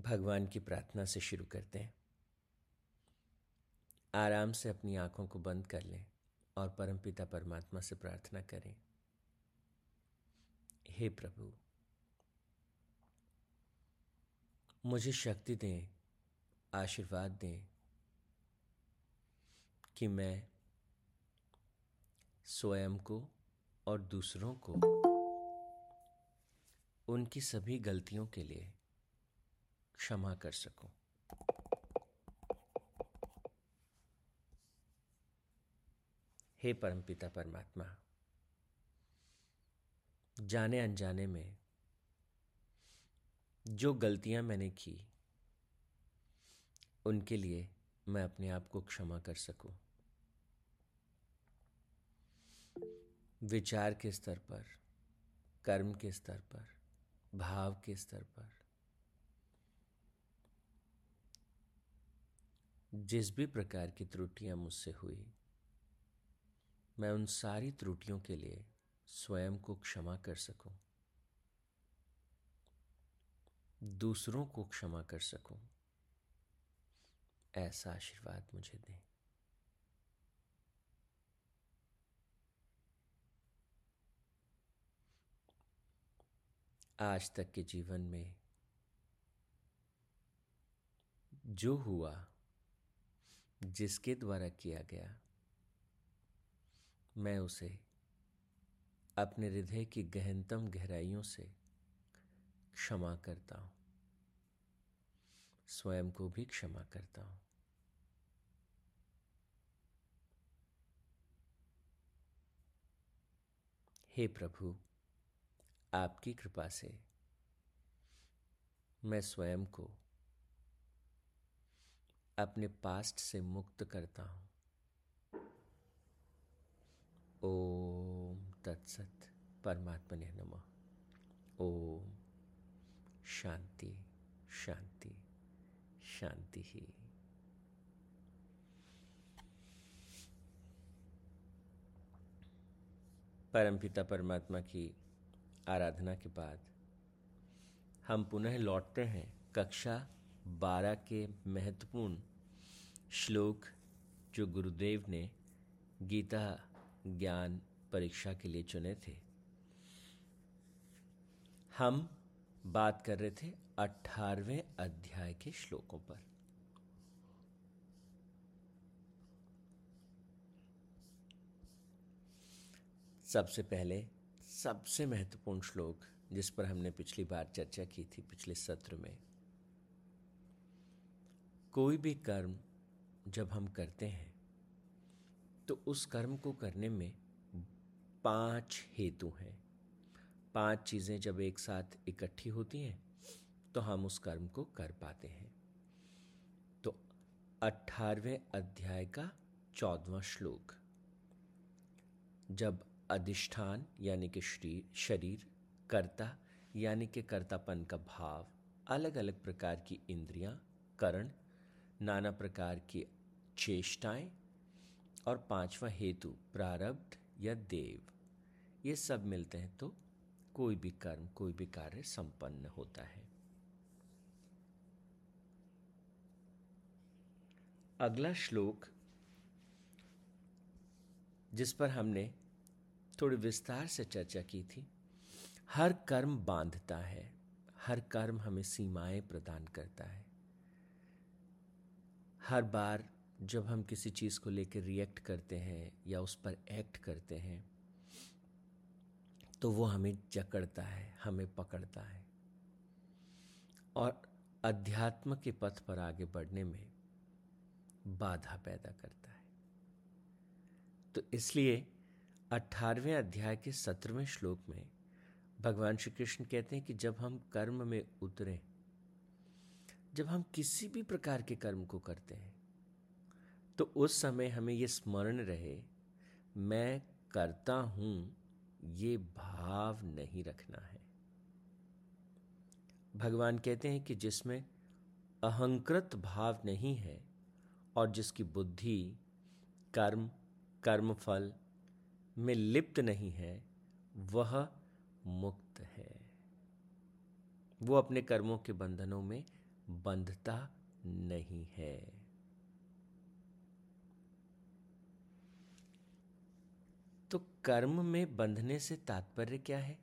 भगवान की प्रार्थना से शुरू करते हैं। आराम से अपनी आँखों को बंद कर लें और परमपिता परमात्मा से प्रार्थना करें। हे प्रभु, मुझे शक्ति दें, आशीर्वाद दें कि मैं स्वयं को और दूसरों को उनकी सभी गलतियों के लिए क्षमा कर सकूँ। हे परमपिता परमात्मा, जाने अनजाने में जो गलतियाँ मैंने की, उनके लिए मैं अपने आप को क्षमा कर सकूँ। विचार के स्तर पर, कर्म के स्तर पर, भाव के स्तर पर जिस भी प्रकार की त्रुटियाँ मुझसे हुई, मैं उन सारी त्रुटियों के लिए स्वयं को क्षमा कर सकूँ। दूसरों को क्षमा कर सकूँ। ऐसा आशीर्वाद मुझे दें। आज तक के जीवन में जो हुआ जिसके द्वारा किया गया, मैं उसे अपने हृदय की गहनतम गहराइयों से क्षमा करता हूँ। स्वयं को भी क्षमा करता हूँ। हे प्रभु, आपकी कृपा से मैं स्वयं को अपने पास्ट से मुक्त करता हूँ। ओम तत्सत परमात्मा ने नमः। ओम शांति शांति शांति ही। परमपिता परमात्मा की आराधना के बाद हम पुनः लौटते हैं कक्षा बारह के महत्वपूर्ण श्लोक जो गुरुदेव ने गीता ज्ञान परीक्षा के लिए चुने थे। हम बात कर रहे थे अठारहवें अध्याय के श्लोकों पर। सबसे पहले, सबसे महत्वपूर्ण श्लोक जिस पर हमने पिछली बार चर्चा की थी पिछले सत्र में, कोई भी कर्म जब हम करते हैं तो उस कर्म को करने में पाँच हेतु हैं। पाँच चीज़ें जब एक साथ इकट्ठी होती हैं तो हम उस कर्म को कर पाते हैं। तो अठारहवें अध्याय का चौदवा श्लोक। जब अधिष्ठान यानी कि शरीर शरीर, कर्ता यानी कि कर्तापन का भाव अलग अलग प्रकार की इंद्रियाँ, करण, नाना प्रकार की चेष्टाएँ और पांचवा हेतु, प्रारब्ध या देव। ये सब मिलते हैं तो कोई भी कर्म, कोई भी कार्य संपन्न होता है। अगला श्लोक, जिस पर हमने थोड़ी विस्तार से चर्चा की थी, हर कर्म बांधता है, हर कर्म हमें सीमाएँ प्रदान करता है। हर बार जब हम किसी चीज़ को लेकर रिएक्ट करते हैं या उस पर एक्ट करते हैं तो वो हमें जकड़ता है, हमें पकड़ता है। और अध्यात्म के पथ पर आगे बढ़ने में बाधा पैदा करता है। तो इसलिए अठारहवें अध्याय के सत्रहवें श्लोक में भगवान श्री कृष्ण कहते हैं कि जब हम कर्म में उतरे, जब हम किसी भी प्रकार के कर्म को करते हैं तो उस समय हमें ये स्मरण रहे, मैं करता हूँ, ये भाव नहीं रखना है। भगवान कहते हैं कि जिसमें अहंकृत भाव नहीं है और जिसकी बुद्धि, कर्म, कर्मफल में लिप्त नहीं है, वह मुक्त है। वो अपने कर्मों के बंधनों में बंधता नहीं है तो कर्म में बंधने से तात्पर्य क्या है?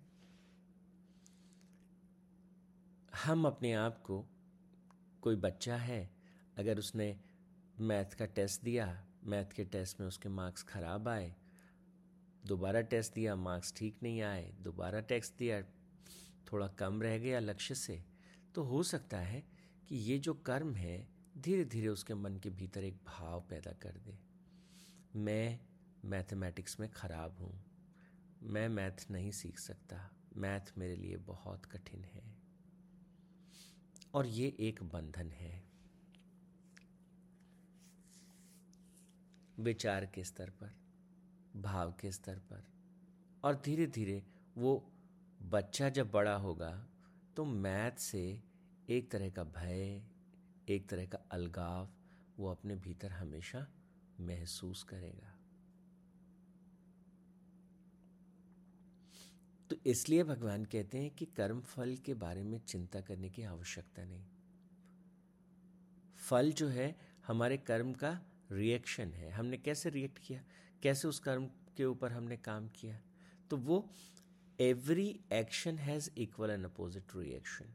हम अपने आप को, कोई बच्चा है, अगर उसने मैथ का टेस्ट दिया, मैथ के टेस्ट में उसके मार्क्स खराब आए, दोबारा टेस्ट दिया, मार्क्स ठीक नहीं आए, दोबारा टेस्ट दिया, थोड़ा कम रह गया लक्ष्य से तो हो सकता है कि ये जो कर्म है धीरे धीरे उसके मन के भीतर एक भाव पैदा कर दे। मैं मैथमेटिक्स में ख़राब हूँ। मैं मैथ नहीं सीख सकता। मैथ मेरे लिए बहुत कठिन है। और ये एक बंधन है। विचार के स्तर पर, भाव के स्तर पर, और धीरे धीरे वो बच्चा जब बड़ा होगा तो मैथ से एक तरह का भय, एक तरह का अलगाव वो अपने भीतर हमेशा महसूस करेगा। तो इसलिए भगवान कहते हैं कि कर्म फल के बारे में चिंता करने की आवश्यकता नहीं। फल जो है, हमारे कर्म का रिएक्शन है। हमने कैसे रिएक्ट किया? कैसे उस कर्म के ऊपर हमने काम किया? तो वो every action has equal and opposite reaction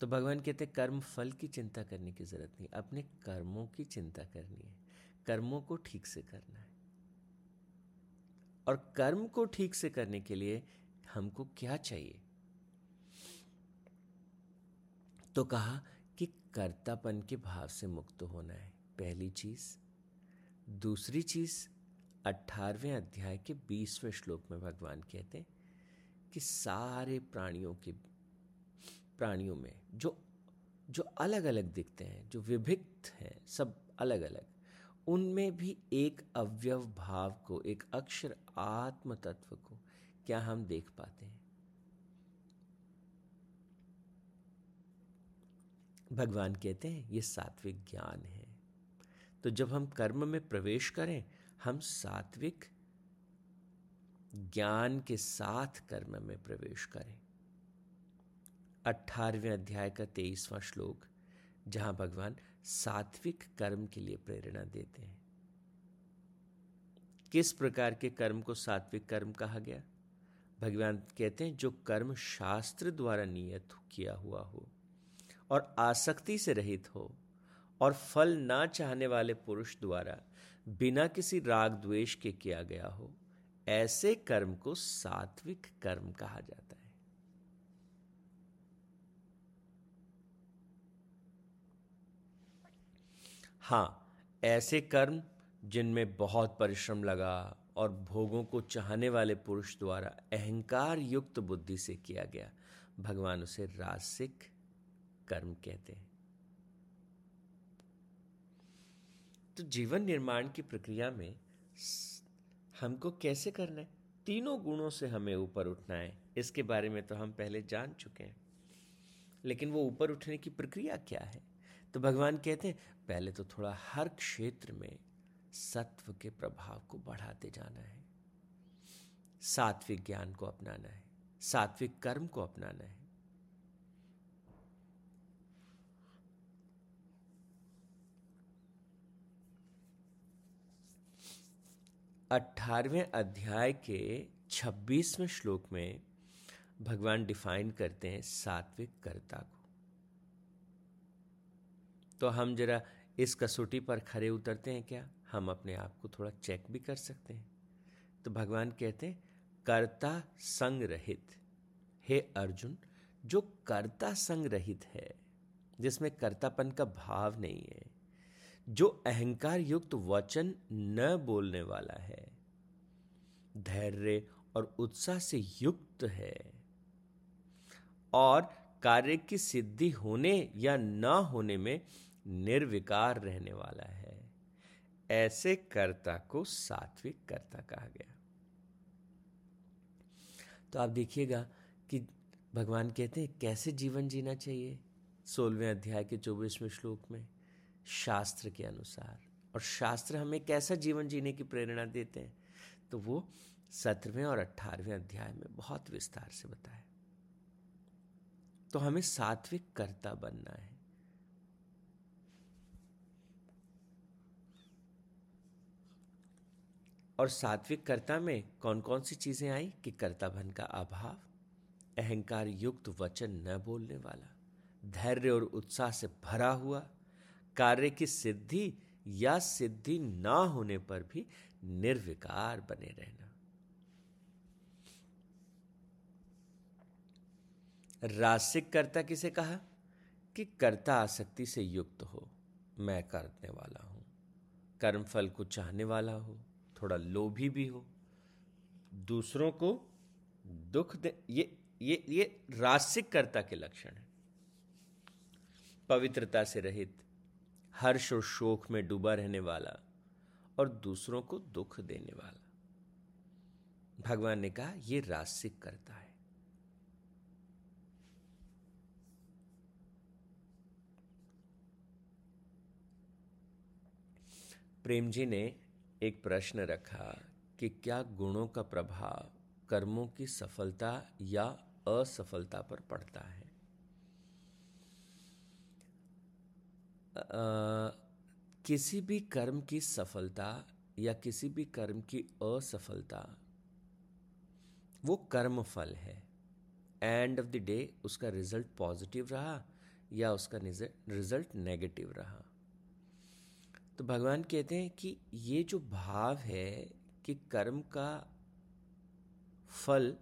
तो भगवान कहते हैं, कर्म फल की चिंता करने की ज़रूरत नहीं। अपने कर्मों की चिंता करनी है। कर्मों को ठीक से करना है। और कर्म को ठीक से करने के लिए हमको क्या चाहिए? तो कहा कि कर्तापन के भाव से मुक्त होना है, पहली चीज़। दूसरी चीज़, अठारहवें अध्याय के बीसवें श्लोक में भगवान कहते हैं कि सारे प्राणियों के, प्राणियों में जो जो अलग अलग दिखते हैं, जो विभिक्त हैं, सब अलग अलग उनमें भी एक अव्यव भाव को, एक अक्षर आत्म तत्व को क्या हम देख पाते हैं? भगवान कहते हैं, ये सात्विक ज्ञान है। तो जब हम कर्म में प्रवेश करें, हम सात्विक ज्ञान के साथ कर्म में प्रवेश करें। अठारहवें अध्याय का तेईसवां श्लोक जहाँ भगवान सात्विक कर्म के लिए प्रेरणा देते हैं। किस प्रकार के कर्म को सात्विक कर्म कहा गया? भगवान कहते हैं, जो कर्म शास्त्र द्वारा नियत किया हुआ हो और आसक्ति से रहित हो और फल ना चाहने वाले पुरुष द्वारा बिना किसी राग द्वेष के किया गया हो, ऐसे कर्म को सात्विक कर्म कहा जाता है। हाँ ऐसे कर्म जिनमें बहुत परिश्रम लगा और भोगों को चाहने वाले पुरुष द्वारा अहंकार युक्त बुद्धि से किया गया, भगवान उसे रासिक कर्म कहते हैं। तो जीवन निर्माण की प्रक्रिया में हमको कैसे करना है? तीनों गुणों से हमें ऊपर उठना है। इसके बारे में तो हम पहले जान चुके हैं। लेकिन वो ऊपर उठने की प्रक्रिया क्या है? तो भगवान कहते हैं, पहले तो थोड़ा हर क्षेत्र में सत्व के प्रभाव को बढ़ाते जाना है। सात्विक ज्ञान को अपनाना है, सात्विक कर्म को अपनाना है। अठारहवें अध्याय के छब्बीसवें श्लोक में भगवान डिफाइन करते हैं सात्विक कर्ता तो हम जरा इस कसौटी पर खड़े उतरते हैं क्या? हम अपने आप को थोड़ा चेक भी कर सकते हैं। तो भगवान कहते हैं, कर्ता संग रहित, हे अर्जुन, जो कर्ता संग रहित है, जिसमें कर्तापन का भाव नहीं है, जो अहंकार युक्त वचन न बोलने वाला है, धैर्य और उत्साह से युक्त है, और कार्य की सिद्धि होने या न होने में निर्विकार रहने वाला है। ऐसे कर्ता को सात्विक कर्ता कहा गया। तो आप देखिएगा कि भगवान कहते हैं, कैसे जीवन जीना चाहिए? सोलहवें अध्याय के चौबीसवें श्लोक में शास्त्र के अनुसार। और शास्त्र हमें कैसा जीवन जीने की प्रेरणा देते हैं? तो वो सत्रहवें और अठारहवें अध्याय में बहुत विस्तार से बताया। तो हमें सात्विक कर्ता बनना है। और सात्विक कर्ता में कौन कौन सी चीज़ें आई? कि कर्ताभन का अभाव, अहंकार युक्त वचन न बोलने वाला, धैर्य और उत्साह से भरा हुआ, कार्य की सिद्धि या सिद्धि ना होने पर भी निर्विकार बने रहना। रासिक कर्ता किसे कहा? कि कर्ता आसक्ति से युक्त हो। मैं करने वाला हूँ। कर्मफल को चाहने वाला हो। थोड़ा लोभी भी हो। दूसरों को दुख दे, ये ये ये रासिक कर्ता के लक्षण है। पवित्रता से रहित, हर्ष और शोक में डूबा रहने वाला और दूसरों को दुख देने वाला। भगवान ने कहा यह रासिक करता है। प्रेम जी ने एक प्रश्न रखा कि क्या गुणों का प्रभाव कर्मों की सफलता या असफलता पर पड़ता है? आ, किसी भी कर्म की सफलता या किसी भी कर्म की असफलता वो कर्म फल है। एंड ऑफ़ द डे उसका रिज़ल्ट पॉजिटिव रहा या उसका रिज़ल्ट नेगेटिव रहा? तो भगवान कहते हैं कि ये जो भाव है कि कर्म का फल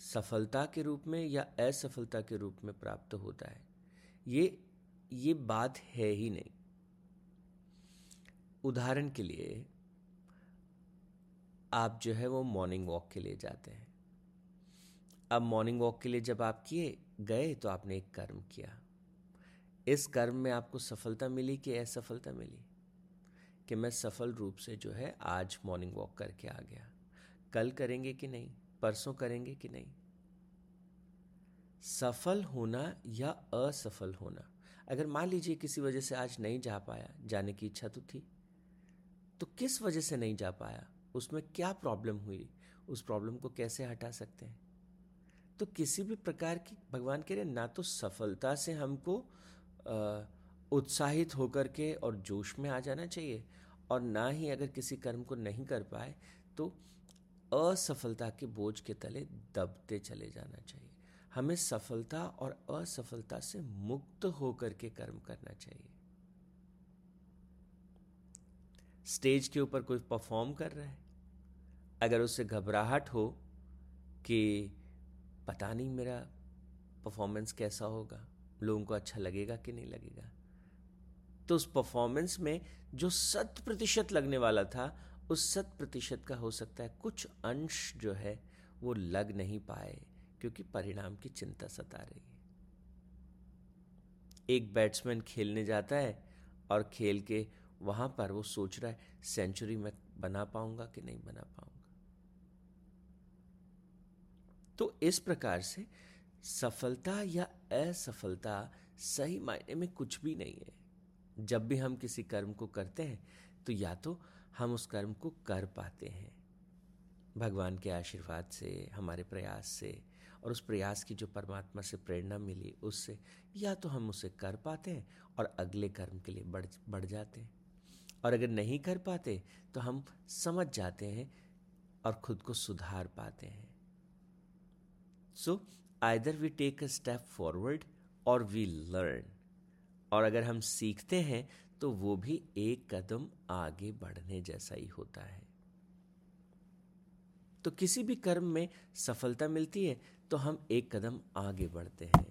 सफलता के रूप में या असफलता के रूप में प्राप्त होता है, ये ये बात है ही नहीं। उदाहरण के लिए, आप जो है वो मॉर्निंग वॉक के लिए जाते हैं। अब मॉर्निंग वॉक के लिए जब आप किए, गए तो आपने एक कर्म किया। इस कर्म में आपको सफलता मिली कि असफलता मिली? कि मैं सफल रूप से जो है आज मॉर्निंग वॉक करके आ गया। कल करेंगे कि नहीं? परसों करेंगे कि नहीं? सफल होना या असफल होना? अगर मान लीजिए किसी वजह से आज नहीं जा पाया, जाने की इच्छा तो थी। तो किस वजह से नहीं जा पाया? उसमें क्या प्रॉब्लम हुई? उस प्रॉब्लम को कैसे हटा सकते हैं? तो किसी भी प्रकार की, भगवान कह रहे ना तो सफलता से हमको उत्साहित होकर के और जोश में आ जाना चाहिए और ना ही अगर किसी कर्म को नहीं कर पाए तो असफलता के बोझ के तले दबते चले जाना चाहिए। हमें सफलता और असफलता से मुक्त होकर के कर्म करना चाहिए। स्टेज के ऊपर कोई परफॉर्म कर रहा है? अगर उससे घबराहट हो कि पता नहीं मेरा परफॉर्मेंस कैसा होगा, लोगों को अच्छा लगेगा कि नहीं लगेगा तो उस परफॉर्मेंस में जो शत प्रतिशत लगने वाला था, उस शत प्रतिशत का हो सकता है कुछ अंश जो है, वो लग नहीं पाए, क्योंकि परिणाम की चिंता सता रही है। एक बैट्समैन खेलने जाता है और खेल के वहाँ पर वो सोच रहा है सेंचुरी में बना पाऊँगा कि नहीं बना पाऊँगा? तो इस प्रकार से सफलता या असफलता सही मायने में कुछ भी नहीं है। जब भी हम किसी कर्म को करते हैं तो या तो हम उस कर्म को कर पाते हैं। भगवान के आशीर्वाद से, हमारे प्रयास से, और उस प्रयास की जो परमात्मा से प्रेरणा मिली, उससे या तो हम उसे कर पाते हैं और अगले कर्म के लिए बढ़ बढ़ जाते हैं। और अगर नहीं कर पाते तो हम समझ जाते हैं और खुद को सुधार पाते हैं। So either we take a step forward और वी लर्न और अगर हम सीखते हैं तो वो भी एक कदम आगे बढ़ने जैसा ही होता है। तो किसी भी कर्म में सफलता मिलती है तो हम एक कदम आगे बढ़ते हैं,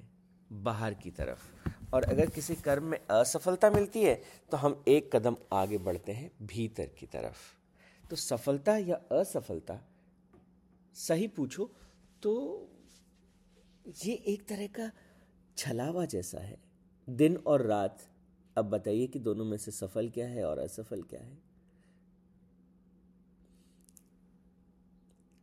बाहर की तरफ़। और अगर किसी कर्म में असफलता मिलती है तो हम एक कदम आगे बढ़ते हैं, भीतर की तरफ़। तो सफलता या असफलता, सही पूछो तो ये एक तरह का छलावा जैसा है। दिन और रात। अब बताइए कि दोनों में से सफल क्या है और असफल क्या है?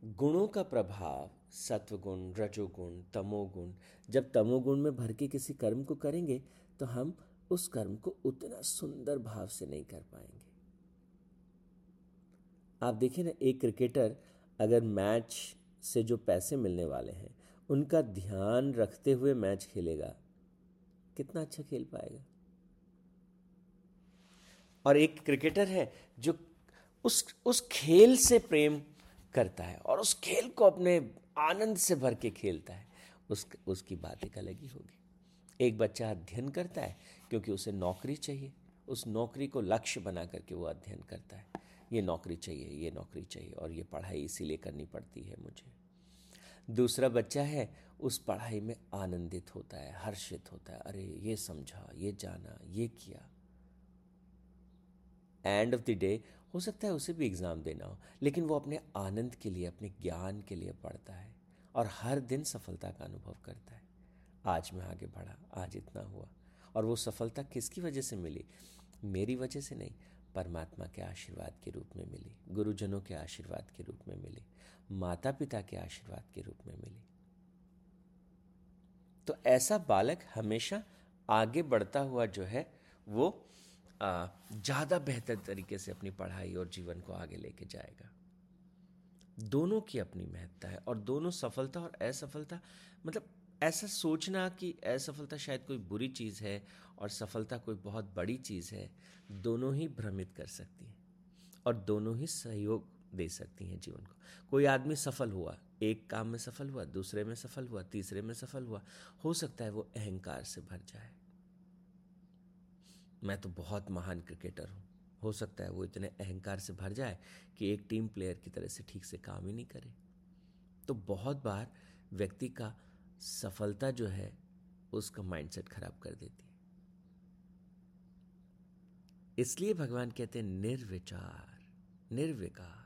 गुणों का प्रभाव, सत्वगुण, रजोगुण, तमोगुण। जब तमोगुण में भर के किसी कर्म को करेंगे तो हम उस कर्म को उतना सुंदर भाव से नहीं कर पाएँगे। आप देखिए ना, एक क्रिकेटर अगर मैच से जो पैसे मिलने वाले हैं, उनका ध्यान रखते हुए मैच खेलेगा। कितना अच्छा खेल पाएगा। और एक क्रिकेटर है जो उस उस खेल से प्रेम करता है और उस खेल को अपने आनंद से भर के खेलता है। उस, उसकी बात एक अलग ही होगी। एक बच्चा अध्ययन करता है क्योंकि उसे नौकरी चाहिए। उस नौकरी को लक्ष्य बना करके वो अध्ययन करता है। ये नौकरी चाहिए, ये नौकरी चाहिए और ये पढ़ाई इसीलिए करनी पड़ती है मुझे। दूसरा बच्चा है, उस पढ़ाई में आनंदित होता है, हर्षित होता है। अरे, ये समझा, ये जाना, ये किया। एंड ऑफ़ द डे हो सकता है उसे भी एग्ज़ाम देना हो, लेकिन वो अपने आनंद के लिए, अपने ज्ञान के लिए पढ़ता है और हर दिन सफलता का अनुभव करता है। आज मैं आगे बढ़ा, आज इतना हुआ। और वो सफलता किसकी वजह से मिली? मेरी वजह से नहीं, परमात्मा के आशीर्वाद के रूप में मिली, गुरुजनों के आशीर्वाद के रूप में मिली। माता पिता के आशीर्वाद के रूप में मिली। तो ऐसा बालक हमेशा आगे बढ़ता हुआ जो है, वो ज़्यादा बेहतर तरीके से अपनी पढ़ाई और जीवन को आगे लेके जाएगा। दोनों की अपनी महत्ता है और दोनों सफलता और असफलता मतलब ऐसा सोचना कि असफलता शायद कोई बुरी चीज़ है और सफलता कोई बहुत बड़ी चीज़ है, दोनों ही भ्रमित कर सकती हैं और दोनों ही सहयोग दे सकती हैं जीवन को। कोई आदमी सफल हुआ, एक काम में सफल हुआ, दूसरे में सफल हुआ, तीसरे में सफल हुआ, हो सकता है वो अहंकार से भर जाए। मैं तो बहुत महान क्रिकेटर हूँ। हो सकता है वो इतने अहंकार से भर जाए कि एक टीम प्लेयर की तरह से ठीक से काम ही नहीं करे। तो बहुत बार व्यक्ति का सफलता जो है, उसका माइंडसेट खराब कर देती है। इसलिए भगवान कहते हैं, निर्विचार, निर्विकार।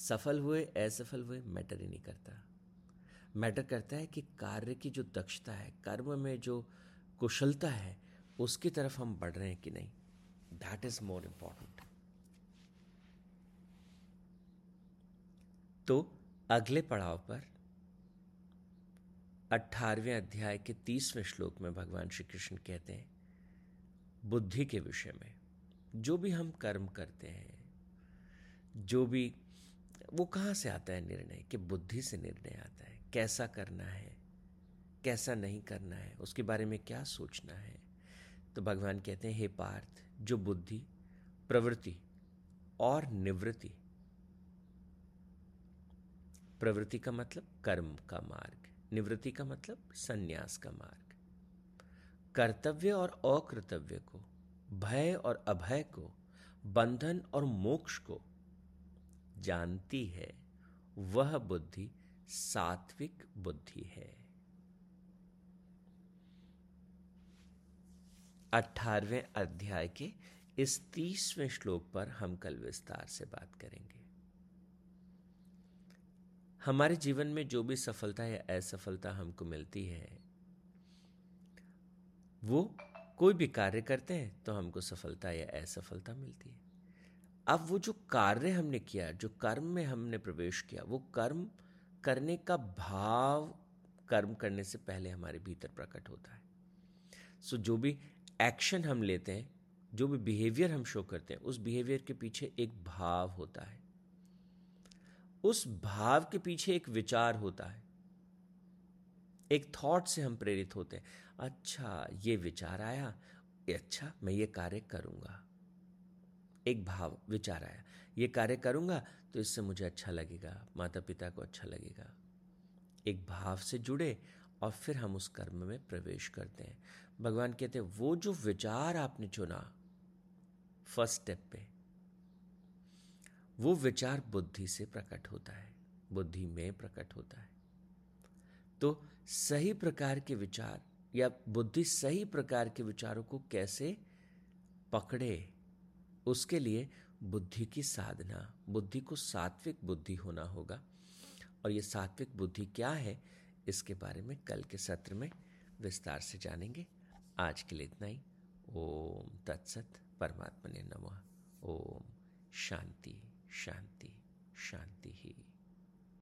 सफल हुए, असफल हुए, मैटर ही नहीं करता। मैटर करता है कि कार्य की जो दक्षता है, कर्म में जो कुशलता है, उसकी तरफ़ हम बढ़ रहे हैं कि नहीं? दैट इज़ मोर इंपॉर्टेंट तो अगले पड़ाव पर, अठारहवें अध्याय के तीसवें श्लोक में भगवान श्री कृष्ण कहते हैं, बुद्धि के विषय में, जो भी हम कर्म करते हैं, जो भी वो कहाँ से आता है निर्णय? कि बुद्धि से निर्णय आता है। कैसा करना है? कैसा नहीं करना है? उसके बारे में क्या सोचना है? तो भगवान कहते हैं, हे पार्थ, जो बुद्धि, प्रवृत्ति और निवृत्ति, प्रवृत्ति का मतलब कर्म का मार्ग, निवृत्ति का मतलब संन्यास का मार्ग, कर्तव्य और अकर्तव्य को, भय और अभय को, बंधन और मोक्ष को जानती है, वह बुद्धि सात्विक बुद्धि है। अठारहवें अध्याय के इस तीसवें श्लोक पर हम कल विस्तार से बात करेंगे। हमारे जीवन में जो भी सफलता या असफलता हमको मिलती है, वो कोई भी कार्य करते हैं तो हमको सफलता या असफलता मिलती है। अब वो जो कार्य हमने किया, जो कर्म में हमने प्रवेश किया, वो कर्म करने का भाव, कर्म करने से पहले हमारे भीतर प्रकट होता है। सो जो भी एक्शन हम लेते हैं, जो भी बिहेवियर हम शो करते हैं, उस बिहेवियर के पीछे एक भाव होता है। उस भाव के पीछे एक विचार होता है। एक थॉट से हम प्रेरित होते हैं अच्छा ये विचार आया अच्छा मैं ये कार्य करूँगा। एक भाव, विचार आया। ये कार्य करूँगा तो इससे मुझे अच्छा लगेगा माता पिता को अच्छा लगेगा। एक भाव से जुड़े और फिर हम उस कर्म में प्रवेश करते हैं। भगवान कहते हैं, वो जो विचार आपने चुना फ़र्स्ट स्टेप पे, वो विचार बुद्धि से प्रकट होता है, बुद्धि में प्रकट होता है। तो सही प्रकार के विचार या बुद्धि सही प्रकार के विचारों को कैसे पकड़े उसके लिए बुद्धि की साधना, बुद्धि को सात्विक बुद्धि होना होगा। और ये सात्विक बुद्धि क्या है, इसके बारे में कल के सत्र में विस्तार से जानेंगे। आज के लिए इतना ही। ओम तत्सत परमात्मा ने नमः। ओम शांति शांति शांति ही।